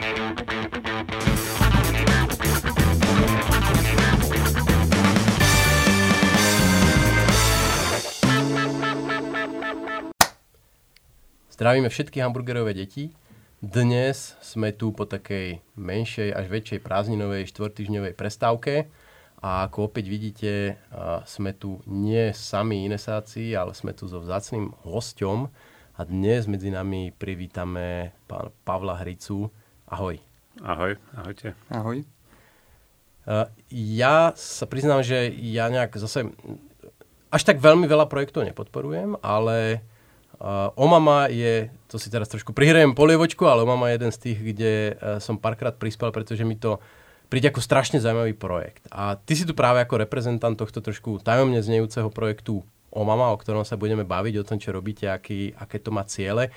Zdravíme všetky hamburgerové deti. Dnes sme tu po takej menšej až väčšej prázdninovej štvrtýždňovej prestávke a ako opäť vidíte, sme tu nie sami inesáci, ale sme tu so vzácným hosťom a dnes medzi nami privítame pán Pavla Hricu. Ahoj. Ahoj, ahojte. Ahoj. Ja sa priznám, že ja nejak zase až tak veľmi veľa projektov nepodporujem, ale Uh, Omama je, to si teraz trošku prihrajem polievočku, ale Omama je jeden z tých, kde uh, som párkrát prispel, pretože mi to príde ako strašne zaujímavý projekt. A ty si tu práve ako reprezentant tohto trošku tajomne znejúceho projektu Omama, o ktorom sa budeme baviť, o tom, čo robíte, aký, aké to má ciele.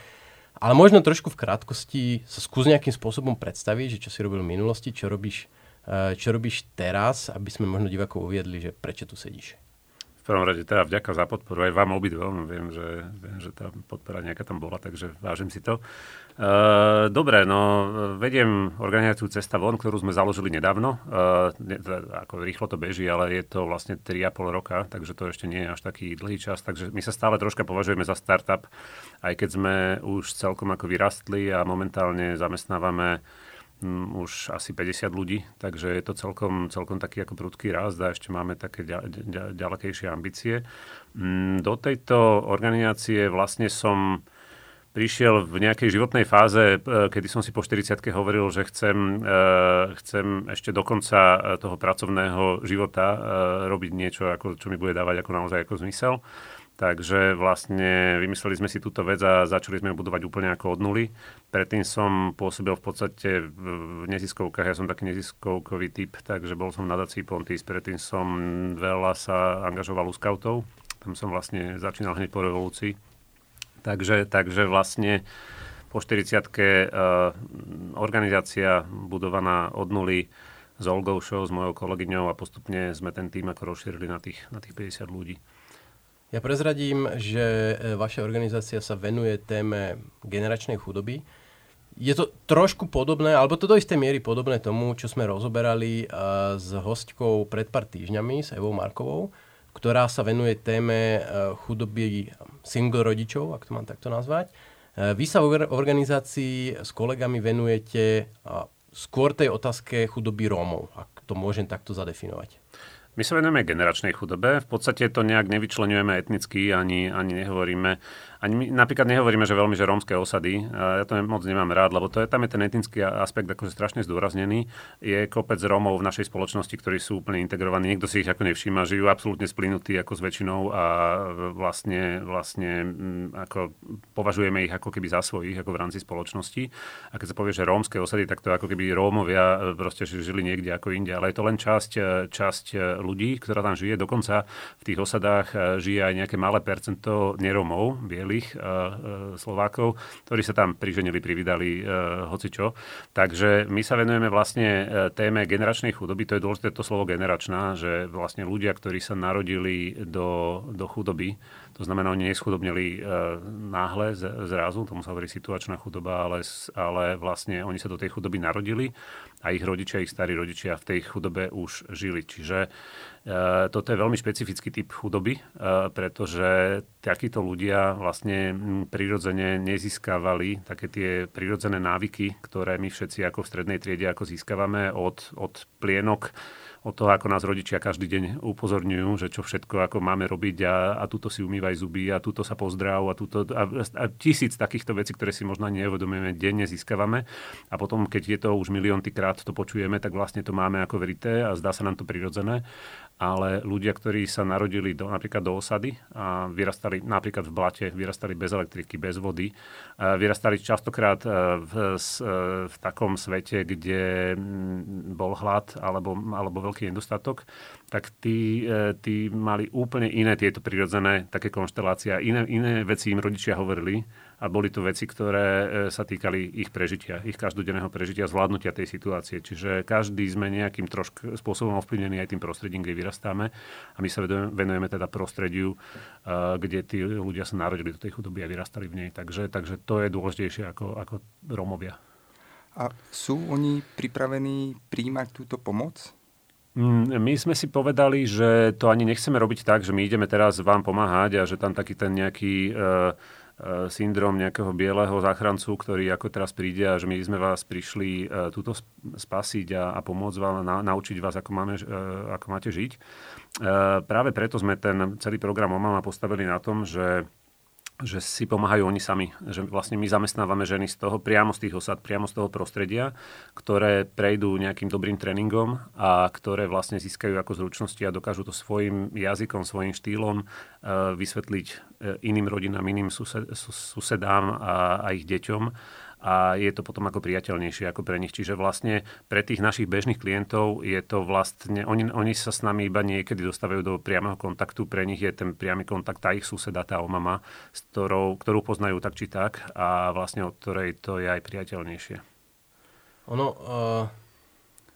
Ale možno trošku v krátkosti sa skús nejakým spôsobom predstaviť, že čo si robil v minulosti, čo robíš, uh, čo robíš teraz, aby sme možno divákov uviedli, že prečo tu sedíš. V prvom rade teda vďaka za podporu aj vám obidvom. Viem, že, viem, že tá podpora nejaká tam bola, takže vážim si to. E, dobre, no vediem organizáciu Cesta von, ktorú sme založili nedávno. E, ako rýchlo to beží, ale je to vlastne 3,5 roka, takže to ešte nie je až taký dlhý čas. Takže my sa stále troška považujeme za startup, aj keď sme už celkom ako vyrastli a momentálne zamestnávame um, už asi 50 ľudí, takže je to celkom, celkom taký ako prudký rast a ešte máme také ďalekejšie ambície. Um, do tejto organizácie vlastne som prišiel v nejakej životnej fáze, e, kedy som si po 40 hovoril, že chcem, e, chcem ešte do konca e, toho pracovného života robiť niečo, ako, čo mi bude dávať ako naozaj ako zmysel. Takže vlastne vymysleli sme si túto vec a začali sme ju budovať úplne ako od nuly. Predtým som pôsobil v podstate v neziskovkách, ja som taký neziskovkový typ, takže bol som na Dací Pontis, predtým som veľa sa angažoval u scoutov, tam som vlastne začínal hneď po revolúcii. Takže, takže vlastne po 40 uh, organizácia budovaná od nuly s Olgou Show, s mojou kolegyňou a postupne sme ten tým ako rozšírili na tých, na tých 50 ľudí. Ja prezradím, že e, vaša organizácia sa venuje téme generačnej chudoby. Je to trošku podobné, alebo to do istej miery podobné tomu, čo sme rozoberali uh, s hostkou pred pár týždňami, s Evou Markovou, ktorá sa venuje téme chudoby single rodičov, ak to mám takto nazvať. Uh, vy sa v organizácii s kolegami venujete skôr tej otázke chudoby Rómov, ak to môžem takto zadefinovať. My sa venujeme generačnej chudobe. V podstate to nejak nevyčlenujeme etnicky, ani, ani nehovoríme ani my napríklad nehovoríme, že veľmi, že rómske osady. Ja to moc nemám rád, lebo to je, tam je ten etnický aspekt akože strašne zdôraznený. Je kopec Rómov v našej spoločnosti, ktorí sú úplne integrovaní. Niekto si ich ako nevšíma, žijú absolútne splynutí ako s väčšinou a vlastne, vlastne mm, ako považujeme ich ako keby za svojich, ako v rámci spoločnosti. A keď sa povie, že rómske osady, tak to ako keby Rómovia e, proste žili niekde ako inde. Ale je to len časť, e, časť e, ľudí, ktorá tam žije. Dokonca v tých osadách žije aj nejaké malé percento nerómov, bieli bývalých uh, Slovákov, ktorí sa tam priženili, prividali uh, hocičo. Takže my sa venujeme vlastne téme generačnej chudoby. To je dôležité to slovo generačná, že vlastne ľudia, ktorí sa narodili do, do chudoby, to znamená, oni neschudobnili e, náhle z, zrazu, tomu sa hovorí situačná chudoba, ale, ale vlastne oni sa do tej chudoby narodili a ich rodičia, ich starí rodičia v tej chudobe už žili. Čiže toto je veľmi špecifický typ chudoby, e, pretože takíto ľudia vlastne prirodzene nezískavali také tie prirodzené návyky, ktoré my všetci ako v strednej triede ako získavame od, od plienok od toho, ako nás rodičia každý deň upozorňujú, že čo všetko ako máme robiť a, a túto si umývaj zuby a túto sa pozdrav a, túto, a, a tisíc takýchto vecí, ktoré si možno ani neuvedomujeme, denne získavame. A potom, keď je to už miliónty krát to počujeme, tak vlastne to máme ako verité a zdá sa nám to prirodzené ale ľudia, ktorí sa narodili do, napríklad do osady a vyrastali napríklad v blate, vyrastali bez elektriky, bez vody, vyrastali častokrát e, v, e, v takom svete, kde bol hlad alebo, alebo veľký nedostatok, tak tí, e, tí mali úplne iné tieto prirodzené také konštelácie. Iné, iné veci im rodičia hovorili a boli to veci, ktoré e, sa týkali ich prežitia, ich každodenného prežitia, zvládnutia tej situácie. Čiže každý sme nejakým trošku spôsobom ovplyvnení aj tým prostredím, kde vyrastáme a my sa venujeme teda prostrediu, e, kde tí ľudia sa narodili do tej chudoby a vyrastali v nej. Takže, takže to je dôležitejšie ako, ako Rómovia. A sú oni pripravení príjmať túto pomoc? Mm, my sme si povedali, že to ani nechceme robiť tak, že my ideme teraz vám pomáhať a že tam taký ten nejaký uh, syndrom nejakého bieleho záchrancu, ktorý ako teraz príde a že my sme vás prišli uh, túto spasiť a, a pomôcť vám, na, naučiť vás, ako, máme, uh, ako máte žiť. Práve preto sme ten celý program OMAMA postavili na tom, že že si pomáhajú oni sami. Že vlastne my zamestnávame ženy z toho, priamo z tých osad, priamo z toho prostredia, ktoré prejdú nejakým dobrým tréningom a ktoré vlastne získajú ako zručnosti a dokážu to svojim jazykom, svojim štýlom uh, vysvetliť uh, iným rodinám, iným sused, susedám a, a ich deťom a je to potom ako priateľnejšie ako pre nich. Čiže vlastne pre tých našich bežných klientov je to vlastne, oni, oni sa s nami iba niekedy dostávajú do priameho kontaktu, pre nich je ten priamy kontakt tá ich suseda, tá omama, s ktorou, ktorú poznajú tak či tak a vlastne od ktorej to je aj priateľnejšie. Ono, uh,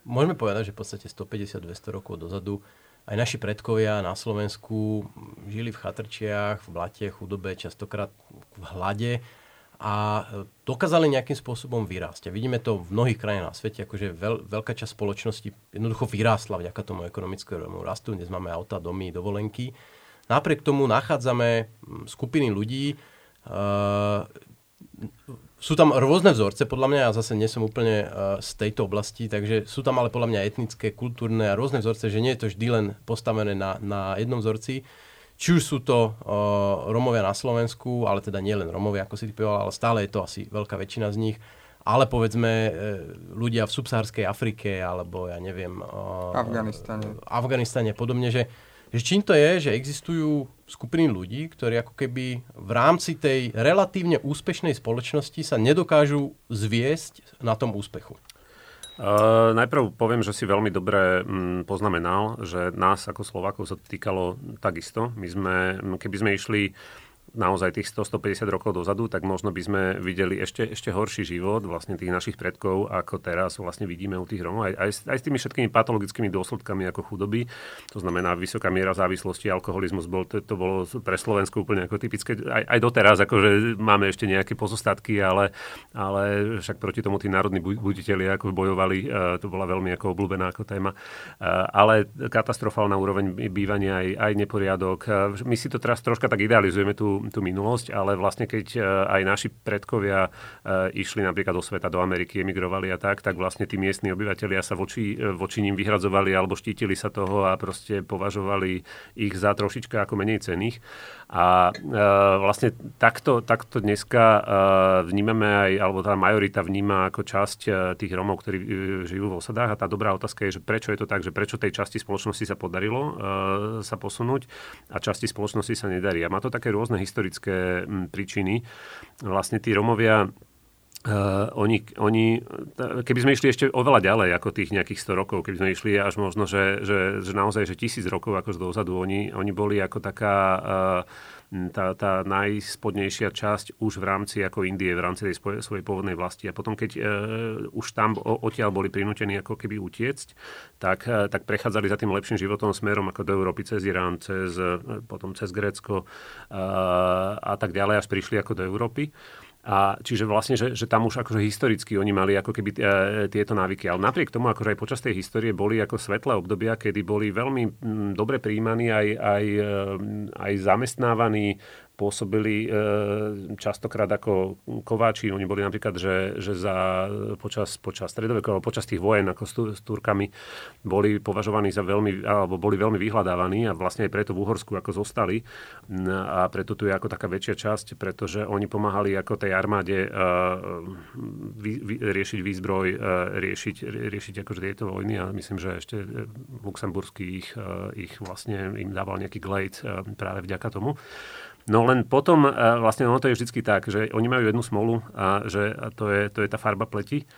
môžeme povedať, že v podstate 150-200 rokov dozadu aj naši predkovia na Slovensku žili v chatrčiach, v blate, chudobe, častokrát v hlade a dokázali nejakým spôsobom vyrásť. A vidíme to v mnohých krajinách na svete, akože veľ, veľká časť spoločnosti jednoducho vyrástla vďaka tomu ekonomickému rastu. Dnes máme auta, domy, dovolenky. Napriek tomu nachádzame skupiny ľudí, uh, sú tam rôzne vzorce, podľa mňa, ja zase nie som úplne uh, z tejto oblasti, takže sú tam ale podľa mňa etnické, kultúrne a rôzne vzorce, že nie je to vždy len postavené na, na jednom vzorci. Či už sú to uh, Romovia na Slovensku, ale teda nie len Romovia, ako si ty povedal, ale stále je to asi veľká väčšina z nich. Ale povedzme uh, ľudia v subsahárskej Afrike, alebo ja neviem... Uh, Afganistane. Afganistane podobne, že, že čím to je, že existujú skupiny ľudí, ktorí ako keby v rámci tej relatívne úspešnej spoločnosti sa nedokážu zviesť na tom úspechu. Uh, najprv poviem, že si veľmi dobre mm, poznamenal, že nás ako Slovákov sa týkalo takisto. My sme, keby sme išli naozaj tých 100-150 rokov dozadu, tak možno by sme videli ešte, ešte horší život vlastne tých našich predkov, ako teraz vlastne vidíme u tých Romov, aj, aj, aj s tými všetkými patologickými dôsledkami ako chudoby. To znamená vysoká miera závislosti, alkoholizmus, bol, to, to bolo pre Slovensko úplne ako typické. Aj, aj doteraz, akože máme ešte nejaké pozostatky, ale, ale však proti tomu tí národní buditeľi ako bojovali, uh, to bola veľmi ako obľúbená ako téma. Uh, ale katastrofálna úroveň bývania, aj, aj neporiadok. Uh, my si to teraz troška tak idealizujeme, tú tú, minulosť, ale vlastne keď e, aj naši predkovia e, išli napríklad do sveta, do Ameriky, emigrovali a tak, tak vlastne tí miestni obyvateľia sa voči, e, voči ním vyhradzovali alebo štítili sa toho a proste považovali ich za trošička ako menej cených. A vlastne takto, takto dneska vnímame aj, alebo tá majorita vníma ako časť tých Romov, ktorí žijú v osadách. A tá dobrá otázka je, že prečo je to tak, že prečo tej časti spoločnosti sa podarilo sa posunúť a časti spoločnosti sa nedarí. A má to také rôzne historické mm, príčiny. Vlastne tí Romovia Uh, oni, oni, keby sme išli ešte oveľa ďalej ako tých nejakých 100 rokov, keby sme išli až možno, že, že, že naozaj, že tisíc rokov ako dozadu, oni, oni boli ako taká uh, tá, tá najspodnejšia časť už v rámci ako Indie, v rámci tej svojej, svojej pôvodnej vlasti. A potom, keď e, už tam odtiaľ boli prinútení ako keby utiecť, tak, e, tak prechádzali za tým lepším životom smerom ako do Európy cez Irán, cez, e, potom cez Grécko e, a tak ďalej, až prišli ako do Európy. A čiže vlastne, že, že tam už akože historicky oni mali ako keby e, tieto návyky. Ale napriek tomu, akože aj počas tej histórie boli ako svetlé obdobia, kedy boli veľmi m, dobre príjmaní aj, aj, e, aj zamestnávaní pôsobili e, častokrát ako kováči. Oni boli napríklad, že, že za, počas, počas stredovekov, počas tých vojen ako s, s Turkami boli považovaní za veľmi, alebo boli veľmi vyhľadávaní a vlastne aj preto v Uhorsku ako zostali. A preto tu je ako taká väčšia časť, pretože oni pomáhali ako tej armáde e, vy, vy, riešiť výzbroj, e, riešiť, riešiť akože tieto vojny a myslím, že ešte Luxemburský ich, ich vlastne im dával nejaký glade práve vďaka tomu. No len potom, vlastne ono to je vždy tak, že oni majú jednu smolu a že to, je, to je tá farba pleti.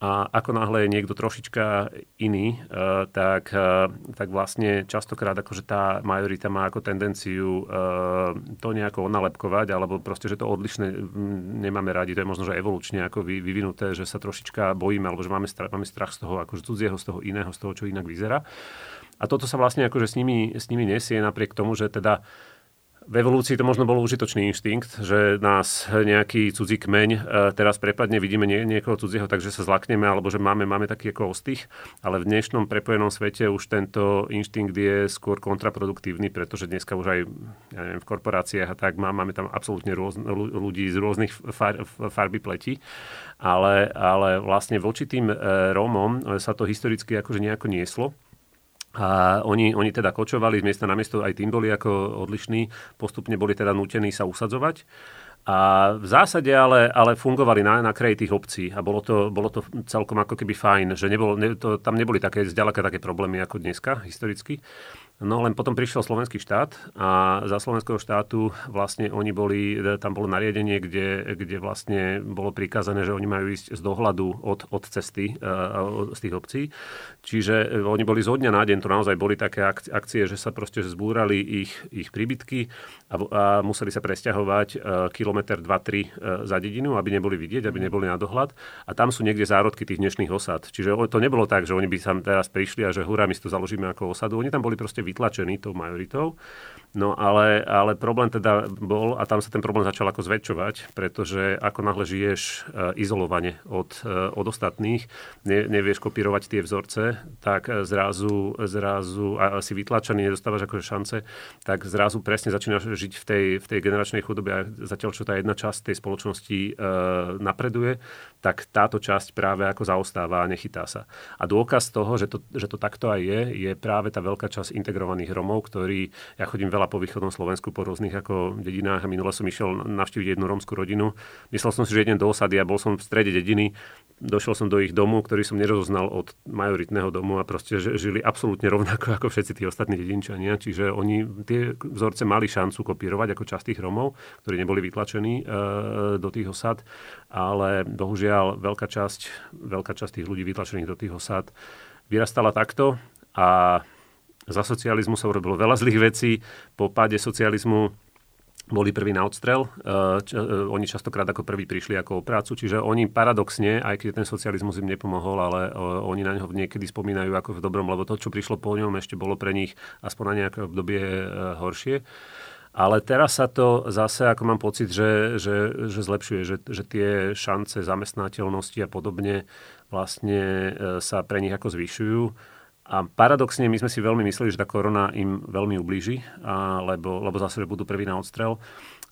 A ako náhle je niekto trošička iný, tak, tak vlastne častokrát akože tá majorita má ako tendenciu to nejako onalepkovať, alebo proste, že to odlišné nemáme radi. To je možno, že evolučne ako vyvinuté, že sa trošička bojíme, alebo že máme strach, máme strach z toho, akože cudzieho, z toho iného, z toho, čo inak vyzerá. A toto sa vlastne akože s nimi, s nimi nesie napriek tomu, že teda v evolúcii to možno bol užitočný inštinkt, že nás nejaký cudzí kmeň e, teraz prepadne, vidíme nie, niekoho cudzieho, takže sa zlakneme, alebo že máme, máme taký ako ostých, ale v dnešnom prepojenom svete už tento inštinkt je skôr kontraproduktívny, pretože dneska už aj ja neviem, v korporáciách a tak má, máme tam absolútne rôz, ľudí z rôznych far, farby pleti, ale, ale vlastne voči tým e, Rómom sa to historicky akože nejako nieslo. A oni, oni teda kočovali z miesta na miesto, aj tým boli ako odlišní, postupne boli teda nutení sa usadzovať. A v zásade ale, ale fungovali na, na kraji tých obcí a bolo to, bolo to celkom ako keby fajn, že nebolo, ne, to, tam neboli také zďaleka také problémy ako dneska historicky. No len potom prišiel slovenský štát a za slovenského štátu vlastne oni boli, tam bolo nariadenie, kde, kde vlastne bolo prikázané, že oni majú ísť z dohľadu od, od cesty uh, z tých obcí. Čiže oni boli zo dňa na deň, to naozaj boli také akcie, že sa proste zbúrali ich, ich príbytky a, a museli sa presťahovať uh, kilometr 2-3 uh, za dedinu, aby neboli vidieť, aby neboli na dohľad. A tam sú niekde zárodky tých dnešných osad. Čiže to nebolo tak, že oni by tam teraz prišli a že hurá, my to založíme ako osadu. Oni tam boli proste vytlačení tou majoritou. No ale, ale problém teda bol, a tam sa ten problém začal ako zväčšovať, pretože ako náhle žiješ e, izolovane od, e, od ostatných, ne, nevieš kopírovať tie vzorce, tak zrazu, zrazu a si vytlačený, nedostávaš akože šance, tak zrazu presne začínaš žiť v tej, v tej generačnej chudobe a zatiaľ, čo tá jedna časť tej spoločnosti e, napreduje, tak táto časť práve ako zaostáva a nechytá sa. A dôkaz toho, že to, že to takto aj je, je práve tá veľká časť integrovaných Romov, ktorí, ja chodím veľa veľa po východnom Slovensku, po rôznych ako dedinách a minule som išiel navštíviť jednu rómskú rodinu. Myslel som si, že idem do osady a bol som v strede dediny. Došiel som do ich domu, ktorý som nerozoznal od majoritného domu a proste žili absolútne rovnako ako všetci tí ostatní dedinčania. Čiže oni tie vzorce mali šancu kopírovať ako časť tých Romov, ktorí neboli vytlačení e, do tých osad, ale bohužiaľ veľká časť, veľká časť tých ľudí vytlačených do tých osad vyrastala takto a za socializmu sa urobilo veľa zlých vecí. Po páde socializmu boli prví na odstrel. Uh, uh, oni častokrát ako prví prišli ako o prácu, čiže oni paradoxne, aj keď ten socializmus im nepomohol, ale uh, oni na neho niekedy spomínajú ako v dobrom, lebo to, čo prišlo po ňom, ešte bolo pre nich aspoň na nejaké obdobie horšie. Ale teraz sa to zase, ako mám pocit, že, že, že zlepšuje, že, že tie šance zamestnateľnosti a podobne vlastne sa pre nich ako zvyšujú. A paradoxne my sme si veľmi mysleli, že tá korona im veľmi ublíži, a, lebo, lebo zase budú prvý na odstrel.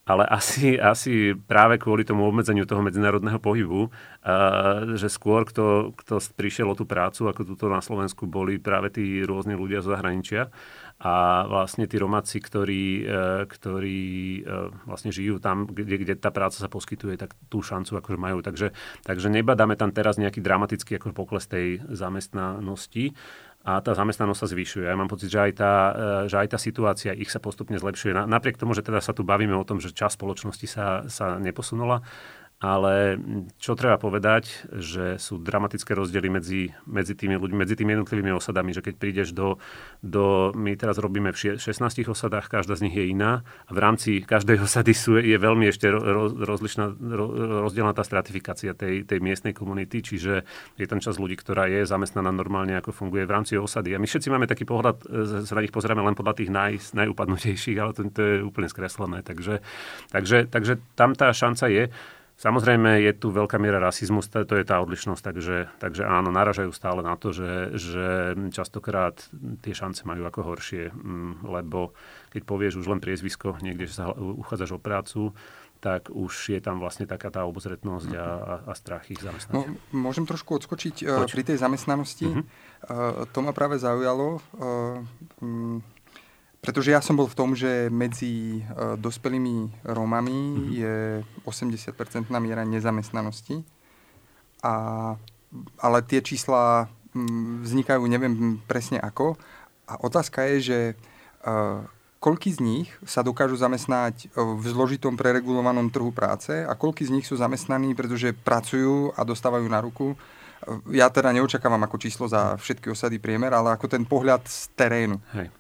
Ale asi, asi práve kvôli tomu obmedzeniu toho medzinárodného pohybu, a, že skôr kto, kto prišiel o tú prácu, ako tuto na Slovensku, boli práve tí rôzni ľudia zo zahraničia. A vlastne tí Romáci, ktorí, e, ktorí e, vlastne žijú tam, kde, kde tá práca sa poskytuje, tak tú šancu akože majú. Takže, takže nebadáme tam teraz nejaký dramatický ako pokles tej zamestnanosti a tá zamestnanosť sa zvyšuje. Ja mám pocit, že aj tá, e, že aj tá situácia ich sa postupne zlepšuje. Napriek tomu, že teda sa tu bavíme o tom, že čas spoločnosti sa, sa neposunula, ale čo treba povedať, že sú dramatické rozdiely medzi, medzi tými ľuďmi, medzi tými jednotlivými osadami, že keď prídeš do, do my teraz robíme v 16 osadách, každá z nich je iná a v rámci každej osady sú, je veľmi ešte rozlišná, rozdielna tá stratifikácia tej, tej miestnej komunity, čiže je tam časť ľudí, ktorá je zamestnaná normálne, ako funguje v rámci osady. A my všetci máme taký pohľad, sa na nich pozeráme len podľa tých naj, najúpadnutejších, ale to, to je úplne skreslené. Takže, takže, takže tam tá šanca je. Samozrejme je tu veľká miera rasizmu, to je tá odlišnosť, takže, takže áno, naražajú stále na to, že, že častokrát tie šance majú ako horšie, mm, lebo keď povieš už len priezvisko niekde, že sa uchádzaš o prácu, tak už je tam vlastne taká tá obozretnosť a, a, a strach ich zamestnať. No, môžem trošku odskočiť uh, pri tej zamestnanosti. Uh-huh. Uh, to ma práve zaujalo. Pretože ja som bol v tom, že medzi uh, dospelými Rómami mm-hmm. je 80-percentná miera nezamestnanosti. A, ale tie čísla m, vznikajú neviem presne ako. A otázka je, že uh, koľky z nich sa dokážu zamestnať v zložitom preregulovanom trhu práce a koľky z nich sú zamestnaní, pretože pracujú a dostávajú na ruku. Ja teda neočakávam ako číslo za všetky osady priemer, ale ako ten pohľad z terénu. Hej.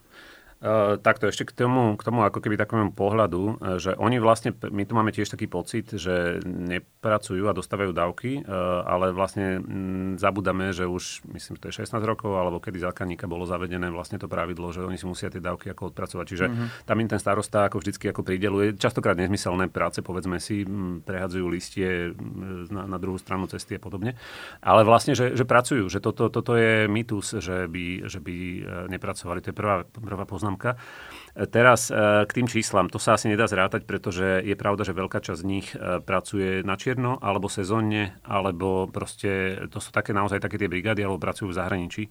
Uh, takto ešte k tomu, k tomu ako keby takému pohľadu, uh, že oni vlastne, my tu máme tiež taký pocit, že nepracujú a dostávajú dávky, uh, ale vlastne m, zabudame, že už, myslím, to je 16 rokov, alebo kedy z Alkaníka bolo zavedené vlastne to pravidlo, že oni si musia tie dávky ako odpracovať. Čiže uh-huh. tam im ten starosta ako vždycky ako prideluje častokrát nezmyselné práce, povedzme si, m, prehadzujú listie na, na druhú stranu cesty a podobne. Ale vlastne, že, že pracujú, že toto, toto je mýtus, že by, že by nepracovali. To je prvá, prvá poznámka poznámka. Teraz e, k tým číslam. To sa asi nedá zrátať, pretože je pravda, že veľká časť z nich e, pracuje na čierno, alebo sezónne, alebo proste to sú také naozaj také tie brigády, alebo pracujú v zahraničí. E,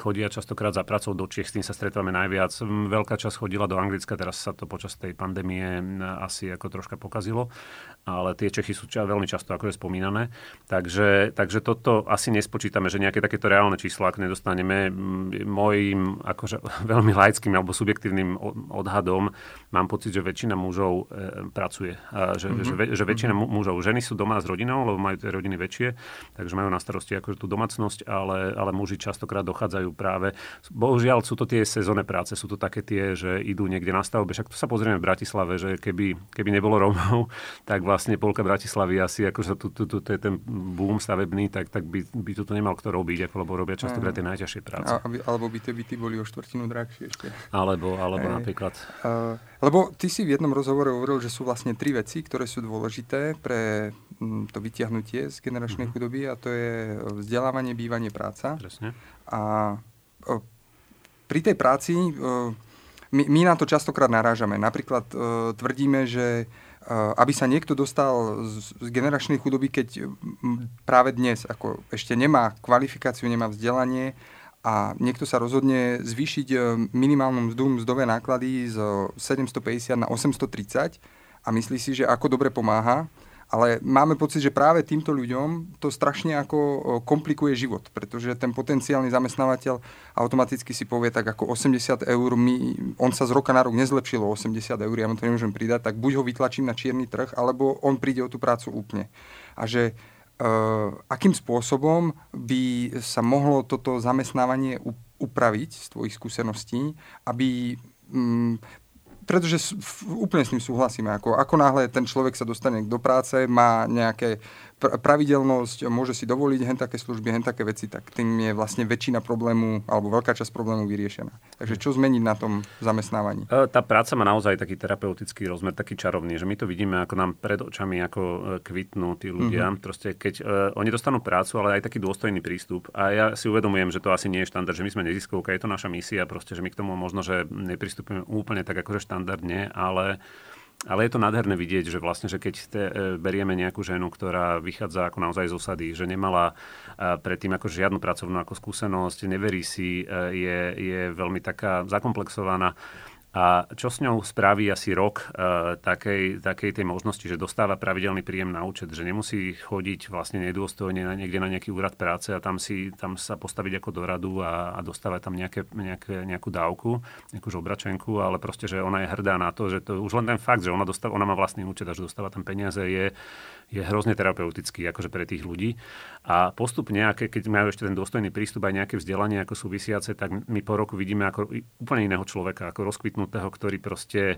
chodia častokrát za pracou do Čiech, s tým sa stretávame najviac. Veľká časť chodila do Anglicka, teraz sa to počas tej pandémie asi ako troška pokazilo ale tie Čechy sú ča, veľmi často akože spomínané. Takže, takže toto asi nespočítame, že nejaké takéto reálne číslo, ak nedostaneme, môjim akože veľmi laickým alebo subjektívnym odhadom mám pocit, že väčšina mužov e, pracuje. A že, mm-hmm. že, že väčšina mužov, ženy sú doma s rodinou, lebo majú tie rodiny väčšie, takže majú na starosti akože tú domácnosť, ale, ale muži častokrát dochádzajú práve. Bohužiaľ sú to tie sezónne práce, sú to také tie, že idú niekde na stavbe. Však to sa pozrieme v Bratislave, že keby, keby nebolo Rómov, tak vlastne vlastne polka Bratislavy asi, akože tu, tu, tu, tu je ten boom stavebný, tak, tak by, by tu to nemal kto robiť, lebo robia často tie najťažšie práce. A, alebo by tie byty boli o štvrtinu drahšie ešte. Alebo, alebo Ej. napríklad. Uh, lebo ty si v jednom rozhovore hovoril, že sú vlastne tri veci, ktoré sú dôležité pre mm, to vytiahnutie z generačnej uh-huh. chudoby a to je vzdelávanie, bývanie, práca. Presne. A uh, pri tej práci uh, my, my na to častokrát narážame. Napríklad uh, tvrdíme, že aby sa niekto dostal z, generačnej chudoby, keď práve dnes ako ešte nemá kvalifikáciu, nemá vzdelanie a niekto sa rozhodne zvýšiť eh, minimálnu mzdu, mzdové náklady z 750 na 830 a myslí si, že ako dobre pomáha, ale máme pocit, že práve týmto ľuďom to strašne ako komplikuje život, pretože ten potenciálny zamestnávateľ automaticky si povie tak ako 80 eur, my, on sa z roka na rok nezlepšilo 80 eur, ja mu to nemôžem pridať, tak buď ho vytlačím na čierny trh, alebo on príde o tú prácu úplne. A že uh, akým spôsobom by sa mohlo toto zamestnávanie upraviť z tvojich skúseností, aby um, pretože úplne s ním súhlasíme. Ako, ako náhle ten človek sa dostane do práce, má nejaké pravidelnosť, môže si dovoliť hen také služby, hen také veci, tak tým je vlastne väčšina problému, alebo veľká časť problému vyriešená. Takže čo zmeniť na tom zamestnávaní? E, tá práca má naozaj taký terapeutický rozmer, taký čarovný, že my to vidíme, ako nám pred očami, ako e, kvitnú tí ľudia. Mm-hmm. Proste, keď uh, oni dostanú prácu, ale aj taký dôstojný prístup. A ja si uvedomujem, že to asi nie je štandard, že my sme neziskovka, je to naša misia, proste, že my k tomu možno, že nepristupujeme úplne tak akože štandardne, ale ale je to nádherné vidieť, že vlastne, že keď te, e, berieme nejakú ženu, ktorá vychádza ako naozaj z osady, že nemala e, predtým ako žiadnu pracovnú ako skúsenosť, neverí si, e, je, je veľmi taká zakomplexovaná, a čo s ňou spraví asi rok uh, takej, takej tej možnosti, že dostáva pravidelný príjem na účet, že nemusí chodiť vlastne nedôstojne na, niekde na nejaký úrad práce a tam, si, tam sa postaviť ako do radu a, a dostávať tam nejaké, nejaké, nejakú dávku, nejakú žobračenku, ale proste, že ona je hrdá na to, že to už len ten fakt, že ona, dostáva, ona má vlastný účet a že dostáva tam peniaze, je, je hrozne terapeutický akože pre tých ľudí. A postupne, keď majú ešte ten dôstojný prístup aj nejaké vzdelanie ako súvisiace, tak my po roku vidíme ako úplne iného človeka, ako rozkvitnutého, ktorý proste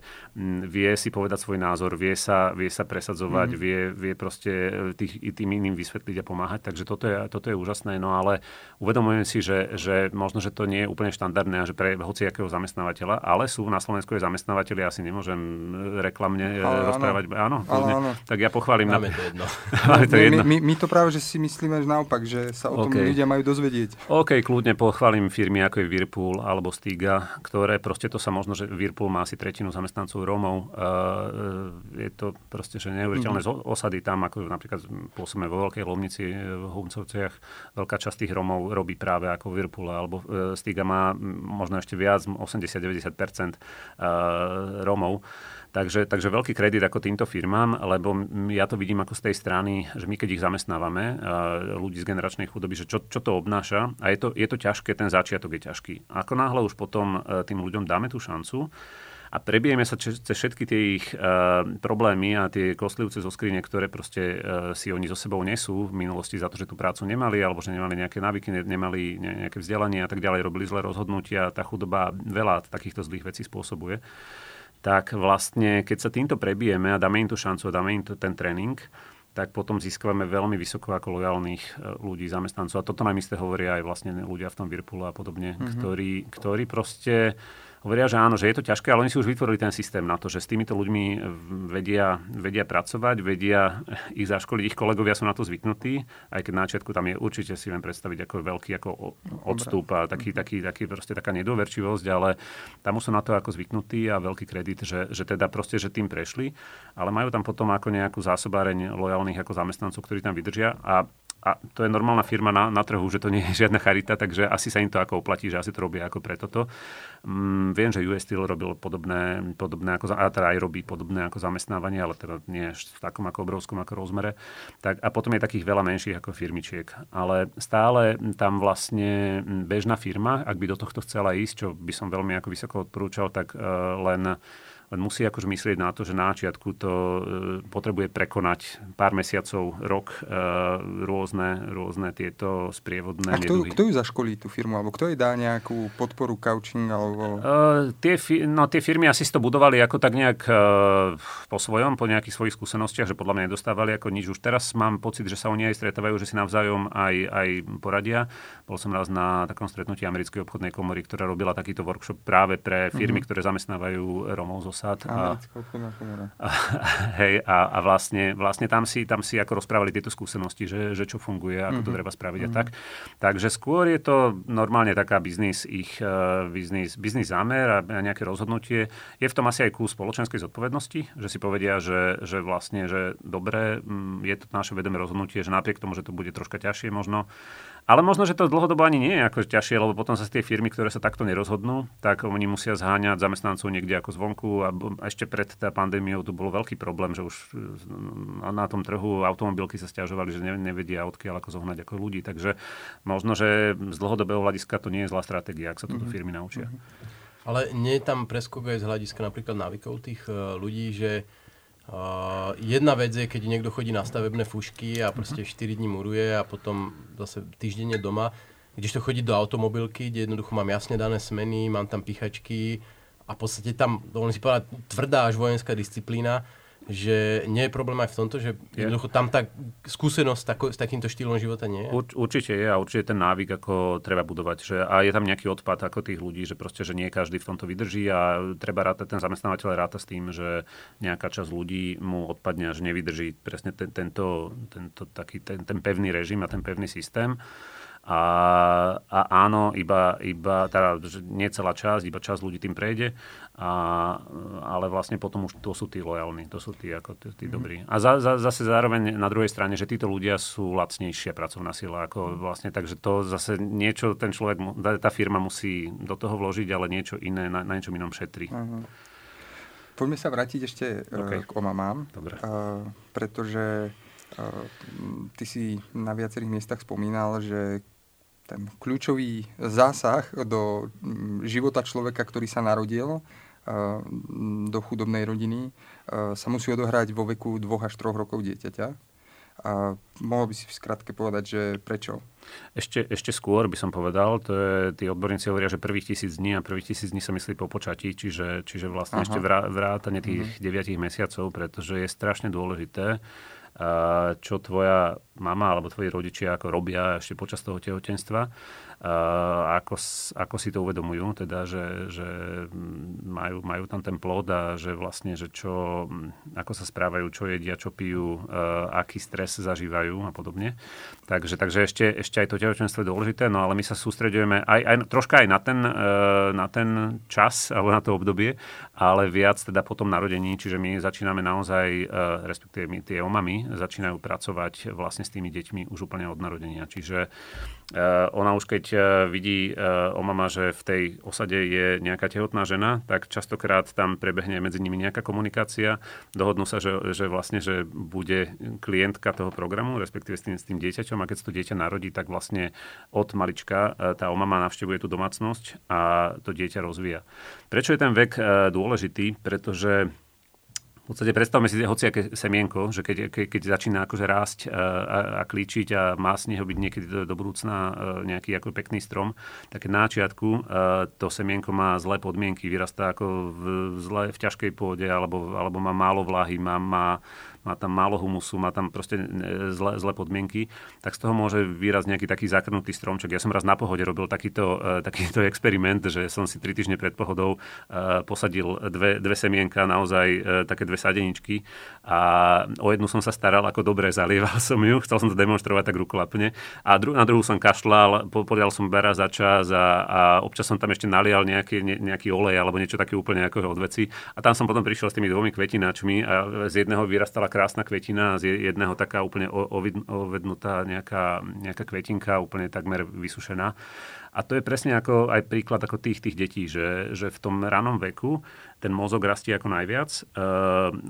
vie si povedať svoj názor, vie sa, vie sa presadzovať, mm. vie, vie proste tých, tým iným vysvetliť a pomáhať. Takže toto je, toto je úžasné, no ale uvedomujem si, že, že možno, že to nie je úplne štandardné a že pre hociakého zamestnávateľa, ale sú na Slovensku aj zamestnávateľi, asi nemôžem reklamne ale, rozprávať. Áno, áno, áno. Tak ja pochválim. Máme jedno. to my, jedno. My, my to práve, že si myslíme že naopak, že sa o tom okay. ľudia majú dozvedieť. OK, kľudne pochválim firmy ako je Whirlpool alebo Stiga, ktoré proste to sa možno, že Whirlpool má asi tretinu zamestnancov Rómov. Uh, je to proste, že neuveriteľné mm-hmm. osady tam, ako napríklad pôsobíme vo Veľkej Lomnici v Humcovciach. Veľká časť tých Rómov robí práve ako Whirlpool alebo Stiga má možno ešte viac, 80-90% uh, Rómov. Takže, takže veľký kredit ako týmto firmám, lebo ja to vidím ako z tej strany, že my keď ich zamestnávame, ľudí z generačnej chudoby, že čo, čo to obnáša a je to, je to ťažké, ten začiatok je ťažký. Ako náhle už potom e, tým ľuďom dáme tú šancu, a prebijeme sa cez všetky tie ich uh, problémy a tie kostlivce zo skrine, ktoré proste uh, si oni so sebou nesú v minulosti za to, že tú prácu nemali, alebo že nemali nejaké návyky, nemali nejaké vzdelanie a tak ďalej, robili zlé rozhodnutia, tá chudoba veľa takýchto zlých vecí spôsobuje tak vlastne, keď sa týmto prebijeme a dáme im tú šancu a dáme im ten tréning, tak potom získavame veľmi vysoko ako lojálnych e, ľudí, zamestnancov. A toto nám isté hovoria aj vlastne ľudia v tom Virpule a podobne, mm-hmm. ktorí, ktorí proste hovoria, že áno, že je to ťažké, ale oni si už vytvorili ten systém na to, že s týmito ľuďmi vedia, vedia pracovať, vedia ich zaškoliť, ich kolegovia sú na to zvyknutí, aj keď na začiatku tam je určite si len predstaviť ako veľký ako odstup a taký, taký, taký proste taká nedôverčivosť, ale tam sú na to ako zvyknutí a veľký kredit, že, že teda proste, že tým prešli, ale majú tam potom ako nejakú zásobáreň lojálnych ako zamestnancov, ktorí tam vydržia. A a to je normálna firma na, na trhu, že to nie je žiadna charita, takže asi sa im to ako oplatí, že asi to robia ako pre toto. Mm, viem, že US Steel robil podobné, podobné ako, a teda aj robí podobné ako zamestnávanie, ale teda nie v takom ako obrovskom ako rozmere. Tak, a potom je takých veľa menších ako firmičiek. Ale stále tam vlastne bežná firma, ak by do tohto chcela ísť, čo by som veľmi ako vysoko odporúčal, tak uh, len len musí akože myslieť na to, že na začiatku to e, potrebuje prekonať pár mesiacov, rok, e, rôzne, rôzne tieto sprievodné A kto, kto ju zaškolí tú firmu? Alebo kto jej dá nejakú podporu coaching? Alebo... Uh, tie, no, tie firmy asi si to budovali ako tak nejak uh, po svojom, po nejakých svojich skúsenostiach, že podľa mňa nedostávali ako nič. Už teraz mám pocit, že sa oni aj stretávajú, že si navzájom aj, aj poradia. Bol som raz na takom stretnutí americkej obchodnej komory, ktorá robila takýto workshop práve pre firmy, mm-hmm. ktoré zamestnávajú Romov zo sad. A, a, hej, a, a vlastne, vlastne tam, si, tam si ako rozprávali tieto skúsenosti, že, že čo funguje, ako mm-hmm. to mhm. treba spraviť mm-hmm. a mhm. tak. Takže skôr je to normálne taká biznis, ich uh, biznis, biznis zámer a, nejaké rozhodnutie. Je v tom asi aj kus spoločenskej zodpovednosti, že si povedia, že, že vlastne, že dobre, mm, je to naše vedomé rozhodnutie, že napriek tomu, že to bude troška ťažšie možno, ale možno, že to dlhodobo ani nie je ako ťažšie, lebo potom sa tie firmy, ktoré sa takto nerozhodnú, tak oni musia zháňať zamestnancov niekde ako zvonku a ešte pred tá pandémiou tu bol veľký problém, že už na tom trhu automobilky sa stiažovali, že nevedia odkiaľ ako zohnať ako ľudí. Takže možno, že z dlhodobého hľadiska to nie je zlá stratégia, ak sa toto mm-hmm. firmy naučia. Ale nie je tam preskok aj z hľadiska napríklad návykov tých eh, ľudí, že Uh, jedna vec je, keď niekto chodí na stavebné fušky a proste 4 dní muruje a potom zase týždenne doma, kdežto chodí do automobilky, kde jednoducho mám jasne dané smeny, mám tam pichačky a v podstate tam, dovolím si povedať, tvrdá až vojenská disciplína, že nie je problém aj v tomto, že je. jednoducho tam tá skúsenosť tako, s takýmto štýlom života nie je? Ur, určite je a určite ten návyk, ako treba budovať. Že, a je tam nejaký odpad ako tých ľudí, že proste, že nie každý v tomto vydrží a treba rátať, ten zamestnávateľ ráta s tým, že nejaká časť ľudí mu odpadne a že nevydrží presne ten, tento, tento taký, ten, ten pevný režim a ten pevný systém. A, a áno, iba, iba teda, nie celá časť, iba časť ľudí tým prejde, a, ale vlastne potom už to sú tí lojálni, to sú tí, ako, tí, tí mm. dobrí. A za, za, zase zároveň na druhej strane, že títo ľudia sú lacnejšia pracovná sila, ako vlastne, takže to zase niečo ten človek, tá firma musí do toho vložiť, ale niečo iné, na, na niečom inom šetrí. Uh-huh. Poďme sa vrátiť ešte e, okay. k omamám, Dobre. Uh, pretože ty si na viacerých miestach spomínal, že ten kľúčový zásah do mm, života človeka, ktorý sa narodil do chudobnej rodiny, sa musí odohrať vo veku dvoch až troch rokov dieťaťa. A mohol by si v skratke povedať, že prečo? Ešte, ešte skôr by som povedal, to je, tí odborníci hovoria, že prvých tisíc dní a prvých tisíc dní sa myslí po počatí, čiže, čiže vlastne Aha. ešte vrá, tých uh-huh. deviatich mesiacov, pretože je strašne dôležité, čo tvoja mama alebo tvoji rodičia ako robia ešte počas toho tehotenstva ako, ako si to uvedomujú, teda, že, že majú, majú tam ten plod a že vlastne, že čo, ako sa správajú, čo jedia, čo pijú, aký stres zažívajú a podobne. Takže, takže ešte, ešte aj to tehotenstvo je dôležité, no ale my sa sústredujeme aj, aj troška aj na ten, e, na ten čas alebo na to obdobie, ale viac teda po tom narodení, čiže my začíname naozaj, e, respektíve my tie omamy, e, začínajú pracovať vlastne s tými deťmi už úplne od narodenia. Čiže ona už keď vidí o mama, že v tej osade je nejaká tehotná žena, tak častokrát tam prebehne medzi nimi nejaká komunikácia. Dohodnú sa, že, že vlastne, že bude klientka toho programu, respektíve s tým, s tým dieťaťom a keď sa to dieťa narodí, tak vlastne od malička tá mama navštevuje tú domácnosť a to dieťa rozvíja. Prečo je ten vek dôležitý? Pretože v podstate predstavme si hociaké semienko, že keď, keď, keď začína akože rásť a, a, a klíčiť a má z neho byť niekedy do, do budúcna nejaký ako pekný strom, tak na začiatku to semienko má zlé podmienky, vyrastá ako v, zle, v ťažkej pôde alebo, alebo má málo vlahy, má, má má tam málo humusu, má tam proste e, zlé, zlé podmienky, tak z toho môže výraz nejaký taký zakrnutý stromček. Ja som raz na pohode robil takýto, e, takýto experiment, že som si tri týždne pred pohodou e, posadil dve, dve semienka, naozaj také dve sadeničky. A o jednu som sa staral ako dobre, zalieval som ju, chcel som to demonstrovať tak rukolapne. A dru, na druhú som kašľal, podal som bera za čas a, a občas som tam ešte nalial nejaký, ne, nejaký olej alebo niečo také úplne ako od a tam som potom prišiel s tými dvomi kvetináčmi a z jedného vyrastala krásna kvetina, z jedného taká úplne ovednutá nejaká, nejaká kvetinka, úplne takmer vysušená. A to je presne ako aj príklad ako tých, tých detí, že, že v tom ranom veku ten mozog rastie ako najviac. E,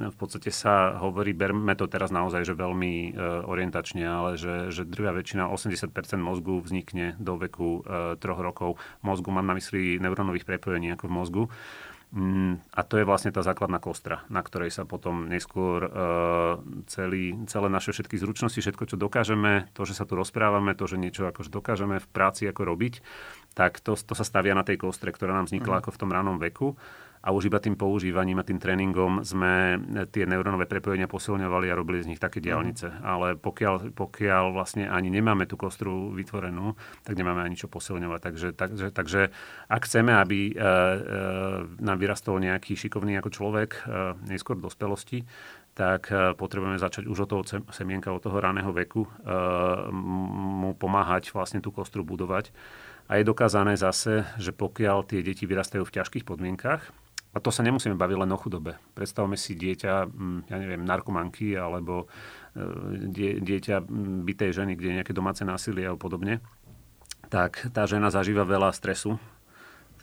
v podstate sa hovorí, berme to teraz naozaj, že veľmi e, orientačne, ale že, že druhá väčšina, 80% mozgu vznikne do veku e, troch rokov. Mozgu mám na mysli neurónových prepojení ako v mozgu. Mm, a to je vlastne tá základná kostra, na ktorej sa potom neskôr uh, celý, celé naše všetky zručnosti, všetko, čo dokážeme, to, že sa tu rozprávame, to, že niečo akože dokážeme v práci ako robiť, tak to, to sa stavia na tej kostre, ktorá nám vznikla uh-huh. ako v tom ranom veku a už iba tým používaním a tým tréningom sme tie neurónové prepojenia posilňovali a robili z nich také diálnice. Mm. Ale pokiaľ, pokiaľ vlastne ani nemáme tú kostru vytvorenú, tak nemáme ani čo posilňovať. Takže, takže, takže ak chceme, aby e, e, nám vyrastol nejaký šikovný ako človek e, neskôr v dospelosti, tak potrebujeme začať už od toho semienka, od toho raného veku mu pomáhať vlastne tú kostru budovať. A je dokázané zase, že pokiaľ tie deti vyrastajú v ťažkých podmienkach, a to sa nemusíme baviť len o chudobe. Predstavme si dieťa, mm, ja neviem, narkomanky alebo e, die, dieťa mm, bytej ženy, kde je nejaké domáce násilie a podobne. Tak tá žena zažíva veľa stresu.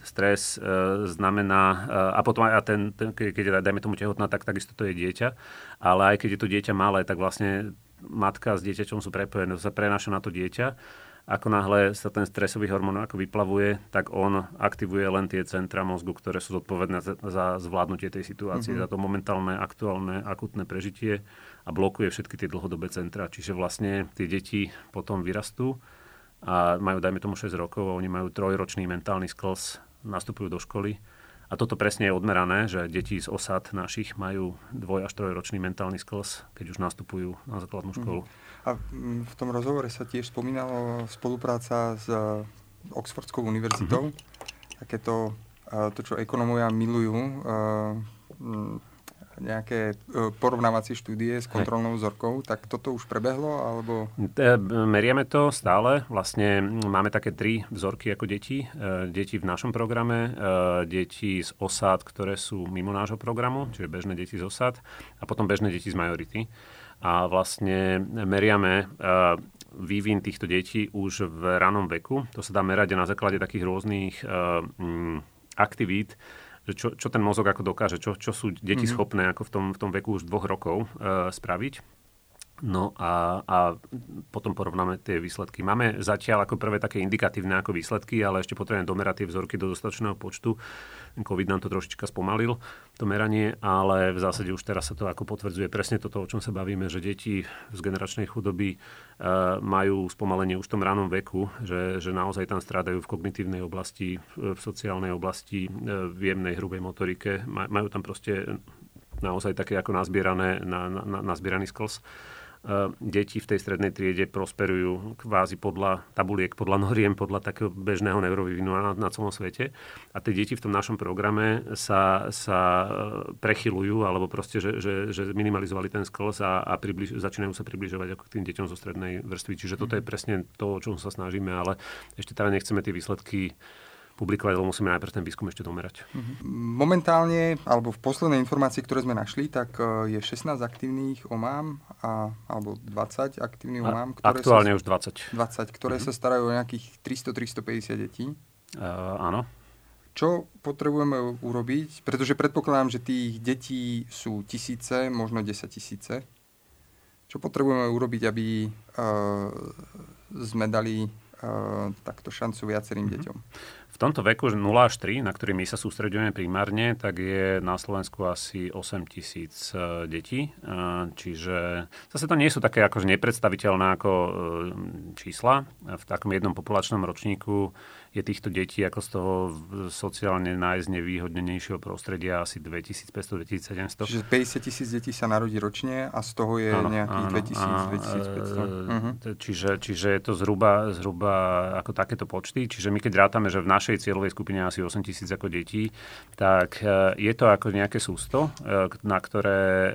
Stres e, znamená, e, a potom aj ten, ten, keď je, dajme tomu tehotná, tak takisto to je dieťa. Ale aj keď je to dieťa malé, tak vlastne matka s dieťaťom sú prepojené, sa prenáša na to dieťa ako náhle sa ten stresový hormón ako vyplavuje, tak on aktivuje len tie centra mozgu, ktoré sú zodpovedné za, zvládnutie tej situácie, mm-hmm. za to momentálne, aktuálne, akutné prežitie a blokuje všetky tie dlhodobé centra. Čiže vlastne tie deti potom vyrastú a majú, dajme tomu 6 rokov, a oni majú trojročný mentálny skls, nastupujú do školy a toto presne je odmerané, že deti z osad našich majú dvoj až trojročný mentálny skls, keď už nastupujú na základnú mhm. školu. A mm, v tom rozhovore sa tiež spomínalo spolupráca s e, Oxfordskou univerzitou. Mm-hmm. Takéto, e, to, čo ekonomovia milujú, e, nejaké e, porovnávacie štúdie s kontrolnou vzorkou, tak toto už prebehlo? Alebo... Meriame to stále. Vlastne máme také tri vzorky ako deti. E, deti v našom programe, e, deti z osad, ktoré sú mimo nášho programu, čiže bežné deti z osad a potom bežné deti z majority. A vlastne meriame vývin týchto detí už v ranom veku. To sa dá merať na základe takých rôznych aktivít, že čo, čo ten mozog ako dokáže, čo, čo sú deti mm-hmm. schopné ako v tom, v tom veku už dvoch rokov e, spraviť. No a, a potom porovnáme tie výsledky. Máme zatiaľ ako prvé také indikatívne ako výsledky, ale ešte potrebujeme domerať tie vzorky do dostatočného počtu. COVID nám to trošička spomalil, to meranie, ale v zásade už teraz sa to ako potvrdzuje presne toto, o čom sa bavíme, že deti z generačnej chudoby uh, majú spomalenie už v tom ranom veku, že, že naozaj tam strádajú v kognitívnej oblasti, v sociálnej oblasti, uh, v jemnej, hrubej motorike. Majú tam proste naozaj také ako nazbierané, na, na, nazbieraný skls. E, deti v tej strednej triede prosperujú kvázi podľa tabuliek, podľa noriem, podľa takého bežného neurovývinu na, na celom svete. A tie deti v tom našom programe sa, sa e, prechylujú, alebo proste, že, že, že minimalizovali ten skls a, a približ, začínajú sa približovať ako k tým deťom zo strednej vrstvy. Čiže toto je mhm. presne to, o čom sa snažíme, ale ešte teda nechceme tie výsledky publikovať, lebo musíme najprv ten výskum ešte domerať. Mhm. Momentálne, alebo v poslednej informácii, ktoré sme našli, tak e, je 16 aktívnych omám, a, alebo 20 aktívnych omám. Ktoré Aktuálne sa, už 20. 20, ktoré mm-hmm. sa starajú o nejakých 300-350 detí. Uh, áno. Čo potrebujeme urobiť? Pretože predpokladám, že tých detí sú tisíce, možno 10 tisíce. Čo potrebujeme urobiť, aby uh, sme dali uh, takto šancu viacerým mm-hmm. deťom? V tomto veku 0 až 3, na ktorý my sa sústredujeme primárne, tak je na Slovensku asi 8 tisíc uh, detí. Uh, čiže zase to nie sú také akože nepredstaviteľné ako uh, čísla. V takom jednom populačnom ročníku je týchto detí ako z toho sociálne najznevýhodnenejšieho prostredia asi 2500-2700. Čiže 50 tisíc detí sa narodí ročne a z toho je áno, nejakých 2000-2500. Uh-huh. Čiže, čiže je to zhruba, zhruba ako takéto počty. Čiže my keď rátame, že v našej cieľovej skupine asi 8 tisíc ako detí, tak e, je to ako nejaké sústo, e, na ktoré, e,